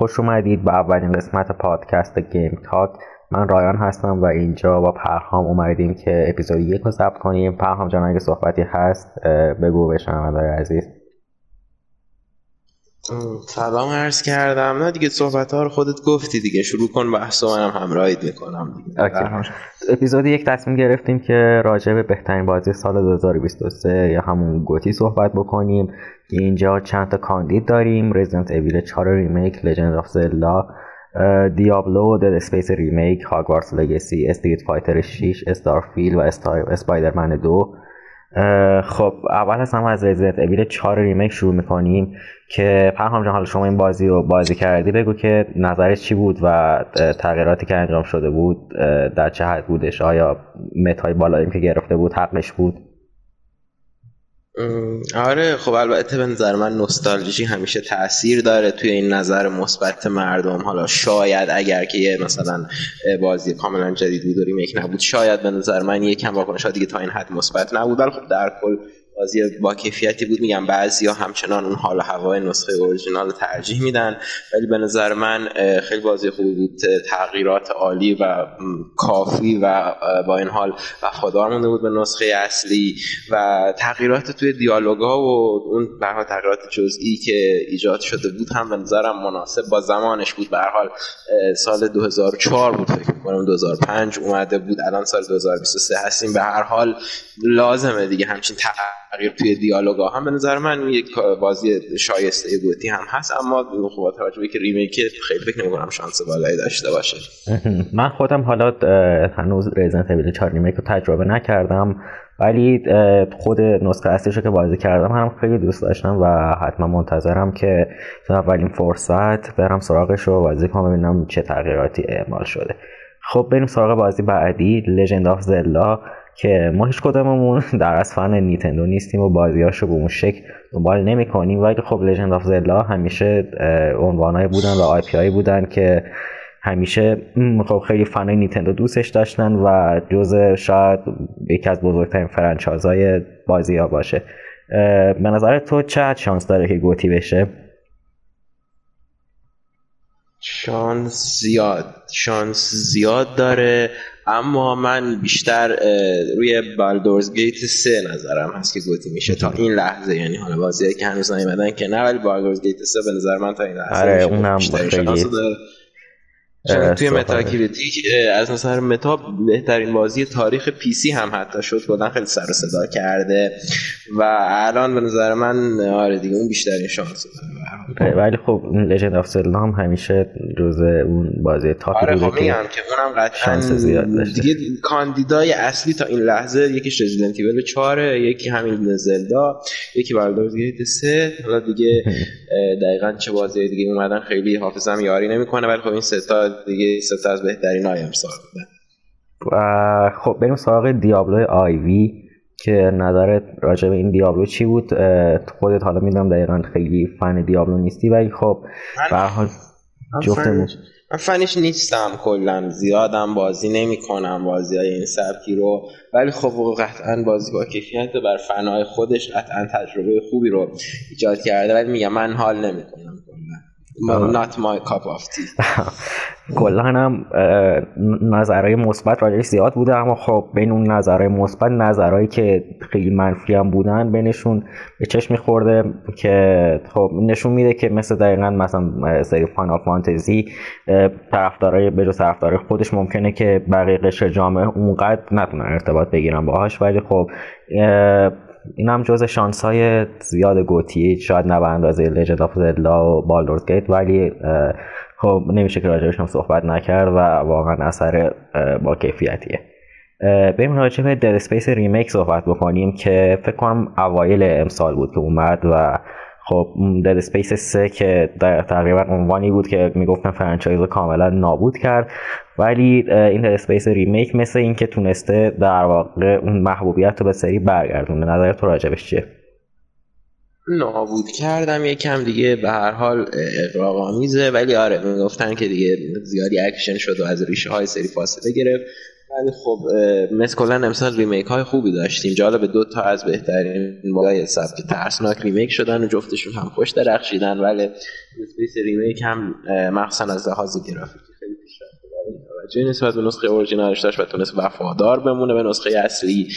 خوش اومدید به اولین قسمت پادکست گیم تاک. من رایان هستم و اینجا با پرهام اومدیم که اپیزود یک رو ضبط کنیم. پرهام جان اگه صحبتی هست بگو به عزیز. سلام عرض کردم. نه دیگه صحبت ها رو خودت گفتی دیگه. شروع کن بحث منم همراهیت می‌کنم دیگه. اپیزود یک تصمیم گرفتیم که راجع به بهترین بازی سال 2023 یا همون گوتی صحبت بکنیم. اینجا چند تا کاندید داریم. Resident Evil 4 Remake Legend of Zelda Diablo Dead Space Remake Hogwarts Legacy Street Fighter 6 Starfield و Spider-Man 2 خب اول از همه از Resident Evil 4 Remake شروع می‌کنیم که پرهام جان حالا شما این بازی رو بازی کردی بگو که نظرت چی بود و تغییراتی که انجام شده بود در چه حد بودش؟ آیا متای بالایی که گرفته بود حقش بود؟ آره خب البته به نظر من نوستالژی همیشه تاثیر داره توی این نظر مثبت مردم. حالا شاید اگر که یه مثلا بازی کاملا جدید بود و ریمیک نبود شاید به نظر من یکم واکنش دیگه تا این حد مثبت نبود ولی خب در کل بازی با کیفیتی بود. میگم بعضی ها همچنان اون حال هوای نسخه اورجینال ترجیح میدن. ولی به نظر من خیلی بازی خوبی بود. تغییرات عالی و کافی و با این حال وفادار مونده بود به نسخه اصلی. و تغییرات توی دیالوگا و اون به تغییرات جزئی که ایجاد شده بود هم به نظرم مناسب با زمانش بود. به حال سال 2004 بود فکر می‌کنم. 2005 اومده بود. الان سال 2023 هستیم. به هر حال لازمه دیگه همچین تغییر توی دیالوگا هم به نظر من یک بازی شایسته گوتی هم هست اما خب توجه که ریمیک خیلی فکر نمی‌کنم شانس بالایی داشته باشه. من خودم حالا هنوز Resident Evil 4 Remake رو تجربه نکردم ولی خود نسخه اصلیش که بازی کردم هم خیلی دوست داشتم و حتما منتظرم که تو اولین فرصت برم سراغش رو بازی کنم ببینم چه تغییراتی اعمال شده. خب بریم سراغ بازی بعدی Legend of Zelda که ما هیچ کدوممون در اصل fan Nintendo نیستیم و بازیاشو به اون شکل دنبال نمی کنیم ولی خب Legend of Zelda همیشه عنوانایی بودن و IP بودن که همیشه خب خیلی fan ای Nintendo دوستش داشتن و جز شاید یکی از بزرگترین franchise های بازی ها باشه به نظر تو چه شانس داره که GOTY بشه؟ شانس زیاد شانس زیاد داره. اما من بیشتر روی Baldur's Gate سه نظرم هست که GOTY میشه تا این لحظه. یعنی حالا بازی که هنوز نیومدن که نه ولی Baldur's Gate سه به نظر من تا این لحظه آره اونم خیلی توی Metacritic از نظر متا بهترین بازی تاریخ PC هم حتی شد کلا خیلی سر و صدا کرده. و الان به نظر من آره دیگه اون بیشترین شانس داره. ولی خب Legend of Zelda هم همیشه جزء اون بازی top آره خب میگم که اونم قطعا زیاد داشته. دیگه کاندیدای اصلی تا این لحظه یکیش رزیدنت ایول 4 یکی همین زلدا یکی بالدورز گیت 3 حالا دیگه دقیقا چه بازی دیگه اومدن خیلی حافظم یاری نمی‌کنه ولی خب این سه تا دیگه سه از بهترین های امسال بودن و خب بریم سراغ دیابلو آیوی که نظرت راجع به این دیابلو چی بود؟ خودت حالا می‌دونم دقیقا خیلی فن دیابلو نیستی ولی خب به حال جفتمون. من فنش نیستم کلا. زیادم بازی نمی کنم بازی های این سبکی رو. ولی خب قطعا بازی با کیفیت بر فنای خودش قطعا تجربه خوبی رو ایجاد کرده ولی میگم من حال نمی کنم not my cup of tea. کلا هم نظرهای مثبت راجعش زیاد بوده اما خب بین اون نظرهای مثبت نظرهایی که خیلی منفی هم بودن بینشون به چشم میخورده که خب نشون میده که مثل دقیقا مثلا سری Final Fantasy طرفدارای به جز طرفدارای خودش ممکنه که بقیه قشر جامعه اونقدر نتونن ارتباط بگیرن باهاش ولی خب این هم جز شانس های زیاد GOTY شاید نه به اندازه Legend of Zelda و Baldur's Gate ولی خب نمیشه که راجبش هم صحبت نکرد و واقعا اثر با کیفیتیه. بریم راجع به Dead Space Remake صحبت بکنیم که فکر کنم اوایل امسال بود که اومد و خب Dead Space 3 که در تقریبا عنوانی بود که می‌گفتن franchise رو کاملا نابود کرد. ولی این Dead Space remake مثل اینکه تونسته در واقع اون محبوبیت رو به سری برگردونه. نظر تو راجبش چیه؟ نابود کردن. یکم دیگه به هر حال اغراق آمیزه. ولی آره می‌گفتن که دیگه زیادی اکشن شد و از ریشه های سری فاصله گرفت. ولی خب مثل کلا امسال remake های خوبی داشتیم. جالب دو تا از بهترین بازیای سبک ترسناک remake شدن و جفتشون هم خوش درخشیدن ولی Space remake هم مخصوصا از لحاظ گرافیکی. خیلی توجه نسبت به نسخه اورجینالش داشت و تونست وفادار بمونه به نسخه اصلی.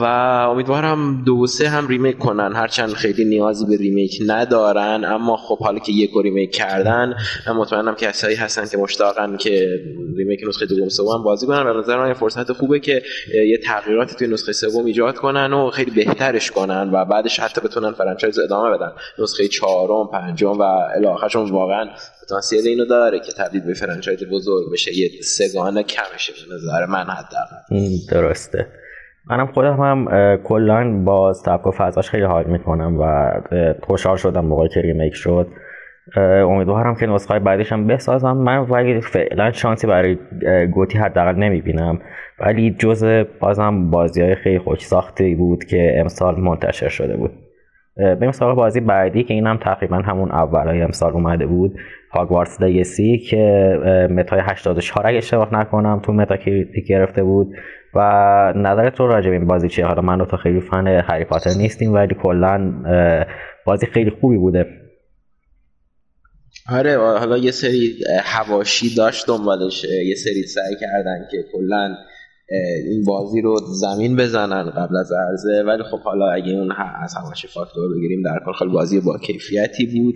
و امیدوارم دو سه هم remake کنن. هرچند خیلی نیازی به remake ندارن اما خب حالا که یک remake کردن من مطمئنم کسایی هستن که مشتاقن که remake نسخه دوم سوم بازی کنن. و نظر من فرصت خوبه که یه تغییراتی توی نسخه سوم ایجاد کنن و خیلی بهترش کنن و بعدش حتی بتونن franchise ادامه بدن. نسخه چهارم پنجم و الی واقعا پتانسیل اینو داره که تبدیل به franchise بزرگ بشه. یه سه گانه کمشه به نظر من حداقل. درسته. منم خودم هم کلا با سبک و فضاش خیلی حال می‌کنم و خوشحال شدم موقعی که remake شد. امیدوارم که نسخه بعدیش هم بسازن. من ولی فعلا شانسی برای GOTY حداقل نمی‌بینم. ولی جز بازم بازی های خیلی خوش ساخته بود که امسال منتشر شده بود. بریم سراغ بازی بعدی که این هم تقریبا همون اولای امسال اومده بود. هاگوارتس لگسی که متای 84 اگه اشتباه نکنم تو متا گرفته بود. و نظر تو راجع به این بازی چیه؟ حالا من تو خیلی فن هری پاتر نیستیم ولی کلا بازی خیلی خوبی بوده. آره حالا یه سری هواشی داشت دنبالش یه سری سعی کردن که کلا این بازی رو زمین بزنن قبل از عرضه. ولی خب حالا اگه اون از همش فاکتور بگیریم در کل خیلی بازی با کیفیتی بود.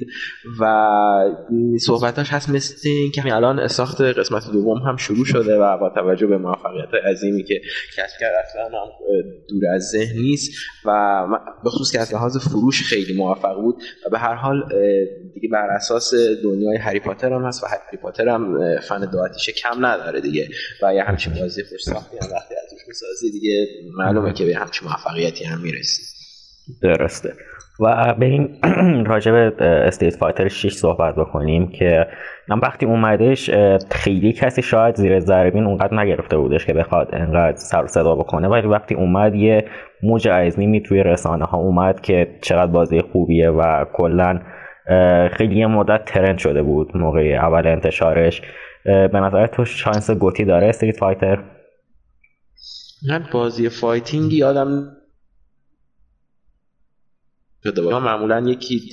و صحبتاش هست مثل که الان ساخت قسمت دوم هم شروع شده و با توجه به موفقیت عظیمی که کسب کرد اصلا هم دور از ذهن نیست. و به خصوص که از لحاظ فروش خیلی موفق بود. و به هر حال دیگه بر اساس دنیای هری پاتر هم هست و هری پاتر هم فن دعاتیش کم نداره دیگه. و یه همچین بازی خوش ساختی وقتی ازش می‌سازی دیگه معلومه که به همچین موفقیتی هم می‌رسی. درسته. و به این راجب Street Fighter 6 صحبت بکنیم که من وقتی اومدش خیلی کسی شاید زیر ذره بین اونقدر نگرفته بودش که بخواد انقدر سر صدا بکنه ولی وقتی اومد یه موج عظیمی توی رسانه ها اومد که چقدر بازی خوبیه و کلا خیلی یه مدت trend شده بود موقع اول انتشارش به نظر تو شانس GOTY داره Street Fighter من بازی فایتینگ یادم شده معمولا یکی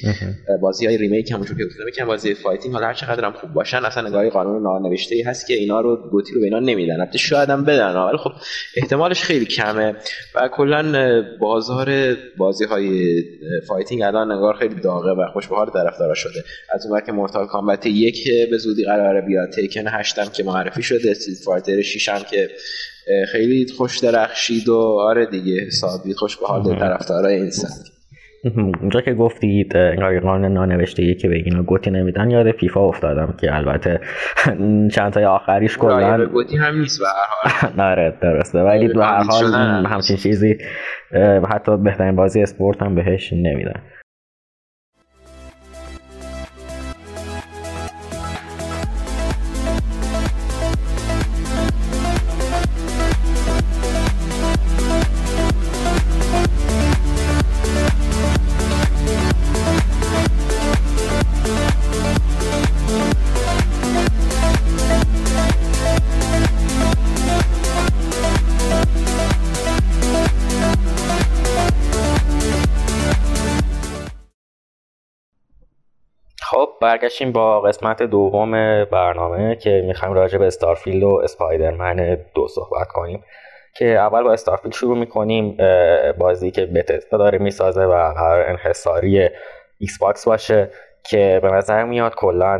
بازی های ریمیک همونجور که گفتم یکم بازی فایتینگ حالا هر چقدر هم خوب باشن اصلا نگاهی قانون نانوشته ای هست که اینا رو گوتی رو به اینا نمیدن. البته شاید هم بدن ولی خب احتمالش خیلی کمه و کلا بازار بازی های فایتینگ الان انگار خیلی داغه و خوش به حال طرفدارا شده. از اون که مورتال کامبت یک به زودی قراره بیاد تیکن هشتم که معرفی شده استریت فایتر 6 هم که خیلی خوش درخشید و آره دیگه حسابی خوش به حال طرفدارای این سبک اونجا که گفتید رایگان نانوشته که به اینا گوتی نمیدن یاد فیفا افتادم که البته چند تای آخریش کلا گوتی هم نیست به هر حال. آره درسته. ولی به هر حال همچین چیزی حتی بهترین بازی اسپورت هم بهش نمیدن. برگشتیم با قسمت دوم برنامه که می‌خوایم راجع به Starfield و Spider-Man دو صحبت کنیم. که اول با Starfield شروع می‌کنیم بازی که Bethesda داره می‌سازه و قرار انحصاری Xbox باشه که به نظر میاد کلا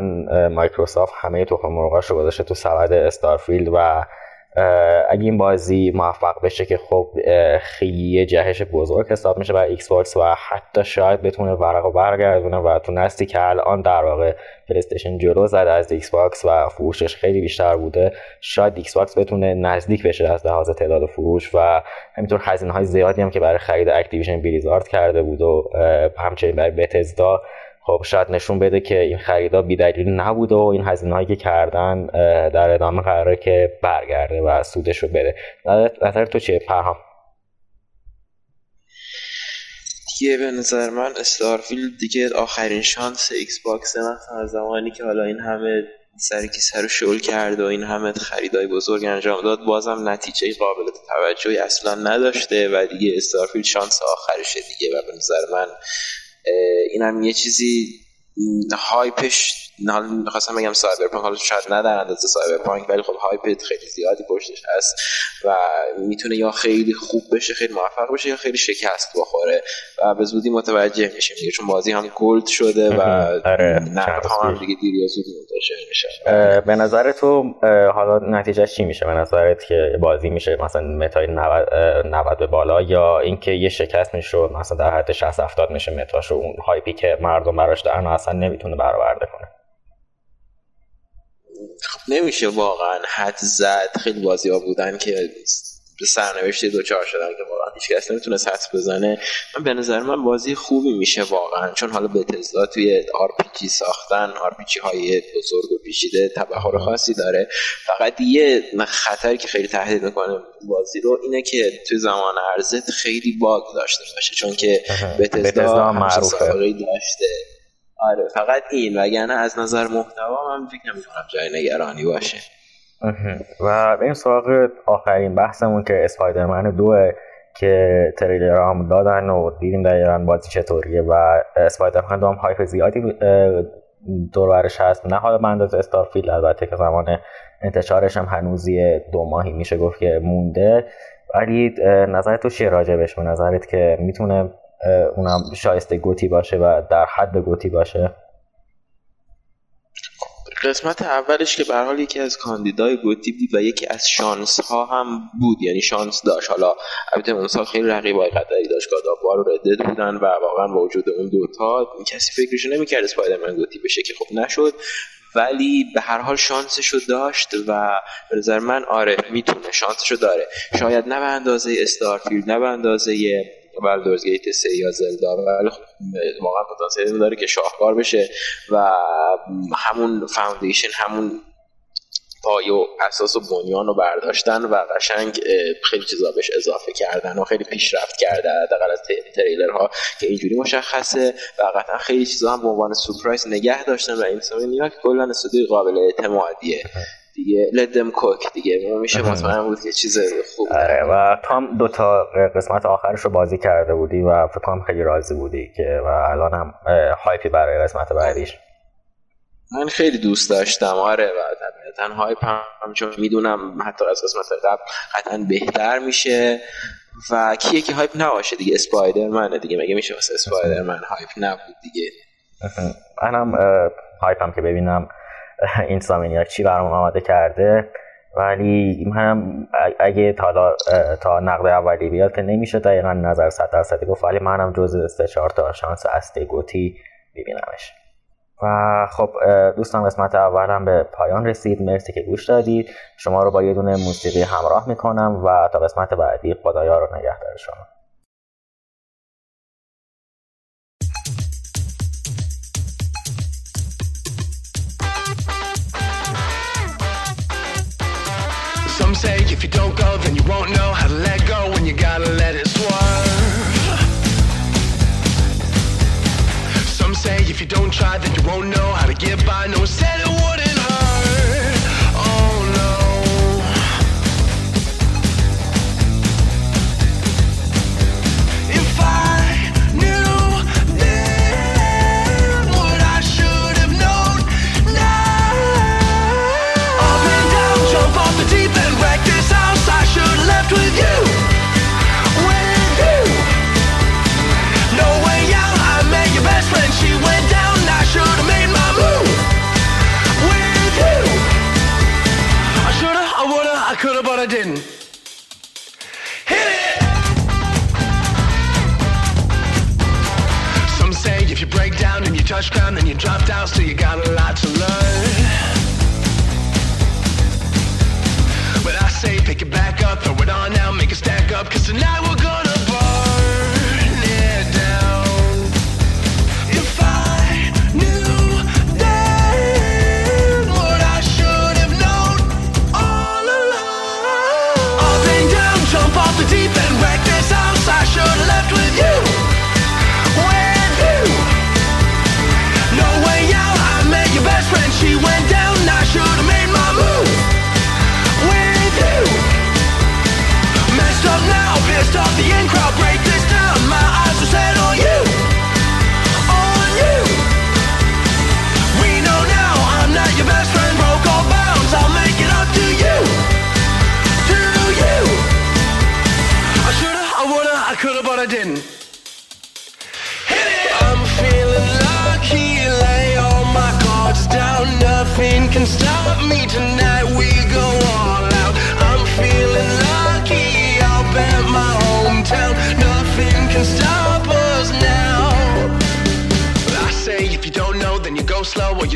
مایکروسافت همه تخم مرغاش رو گذاشته تو سبد Starfield و اگه این بازی موفق بشه که خب خیلی جهش بزرگ حساب میشه برای Xbox و حتی شاید بتونه ورق برگردونه و تو نسلی که الان در واقع PlayStation جلو زده از Xbox و فروشش خیلی بیشتر بوده شاید Xbox بتونه نزدیک بشه از لحاظ تعداد فروش و همینطور هزینه های زیادی هم که برای خرید Activision Blizzard کرده بود و همچنین برای Bethesda خب شاید نشون بده که این خریدا بیدلیل نبوده و این هزینه هایی که کردن در ادامه قراره که برگرده و سودش رو بده. نظر تو چیه؟ پرهام. دیگه به نظر من Starfield دیگه آخرین شانس Xbox مثلا زمانی که حالا این همه سر کیسه رو شل کرد و این همه خریدای بزرگ انجام داد بازم نتیجه قابل توجهی اصلا نداشته و دیگه Starfield شانس آخرشه دیگه و به نظر من اینم یه چیزی hype ش حالا می‌خواستم بگم Cyberpunk حالا شاید نه در اندازه Cyberpunk ولی خب hype خیلی زیادی پشتش هست و می‌تونه یا خیلی خوب بشه خیلی موفق بشه یا خیلی شکست بخوره و به زودی متوجه میشیم دیگه چون بازی هم gold شده و آره نه هم دیگه دیر یا زود منتشر میشه به نظر تو حالا نتیجهش چی میشه؟ به نظرت که بازی میشه مثلا meta ی 90 90 به بالا یا اینکه یه شکست میشه مثلا در حد 60 70 میشه meta ش اون hype ی که مردم براش دارن اصلا نمی‌تونه برآورده کنه؟ خب نمیشه واقعا حد زد. خیلی بازی ها بودن که سرنوشتی دچار شدن که واقعا هیچ کس نمی‌تونست حدس بزنه. من به نظر من بازی خوبی میشه واقعا چون حالا Bethesda توی RPG ساختن RPG های بزرگ و پیچیده تبحر خاصی داره. فقط یه خطری که خیلی تهدید می‌کنه بازی رو اینه که توی زمان عرضه خیلی bug داشته باشه چون که Bethesda معروفه. داشته. آره فقط این وگرنه از نظر محتوا من فکر نمی‌کنم جای نگرانی باشه. و این سراغ آخرین بحثمون که اسپایدرمن دوه که تریلر هم دادن و دیدیم دقیقا بازی چطوریه و اسپایدرمن دو هم هایپ زیادی دور برش هست نه حالا به اندازه استارفیل البته که زمان انتشارش هم هنوزی دو ماهی میشه گفت که مونده. ولی نظرت تو چیه راجبش به نظرت که می‌تونه اونم شایسته گوتی باشه و در حد گوتی باشه؟ قسمت اولش که به حال یکی از کاندیدای گوتی بود و یکی از شانس ها هم بود یعنی شانس داشت. حالا البته اون سال خیلی رقیبای قدری داشت. گاداوار و ردد بودن و واقعا با وجود اون دوتا کسی فکرشو نمی‌کرد اسپایدرمن گوتی بشه که خب نشد. ولی به هر حال شانسشو داشت و به نظر من آره می‌تونه شانسشو داره. شاید نه به اندازه Starfield نه به اندازه Baldur's Gate 3 یا Zelda ولی خب واقعا پتانسیل داره که شاهکار بشه و همون foundation همون پایه و اساس و بنیان رو برداشتن و قشنگ خیلی چیزا بهش اضافه کردن و خیلی پیشرفت کرده حداقل از ها که اینجوری مشخصه و قطعا خیلی چیزا هم به عنوان سورپرایز نگه داشتن و این که کلا استودیوی قابل اعتمادیه. دیگه. لدم کوک دیگه. میشه مطمئن بود که چیز خوب. آره و تو هم دو تا قسمت آخرش رو بازی کرده بودی و فکر کنم خیلی راضی بودی که و الان هم هایپی برای قسمت بعدیش. من خیلی دوست داشتم. آره و طبیعتا هایپ هم چون می‌دونم حتی از قسمت قبل قطعا بهتر میشه. و کیه که هایپ نباشه دیگه؟ اسپایدرمنه دیگه. مگه میشه واسه اسپایدرمن هایپ نبود دیگه؟ منم هایپم که ببینم این سامینیاک چی برام آماده کرده. ولی منم اگه تا تا نقد اولی بیاد که نمیشه دقیقا نظر صد درصدی گفت ولی منم جز سه چهار تا شانس اصلی گوتی ببینمش و خب دوستان قسمت اولم به پایان رسید. مرسی که گوش دادید. شما رو با یه دونه موسیقی همراه می‌کنم و تا قسمت بعدی خدایا رو نگهدار شما. Won't know how to get by. No one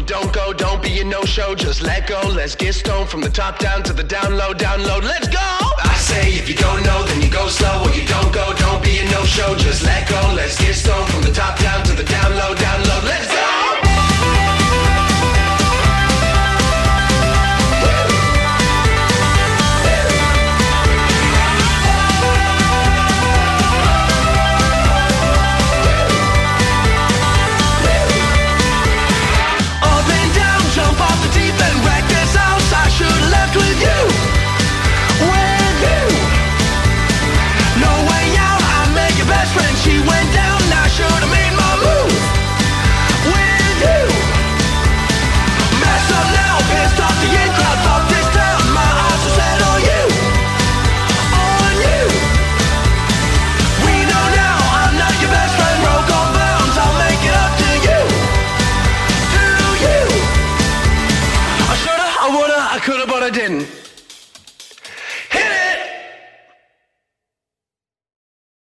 don't go, don't be a no-show, just let go. Let's get stoned from the top down to the down low, let's go! I say if you don't know, then you go slow, or you don't go, don't be a no-show, just let go. Let's get stoned from the top down.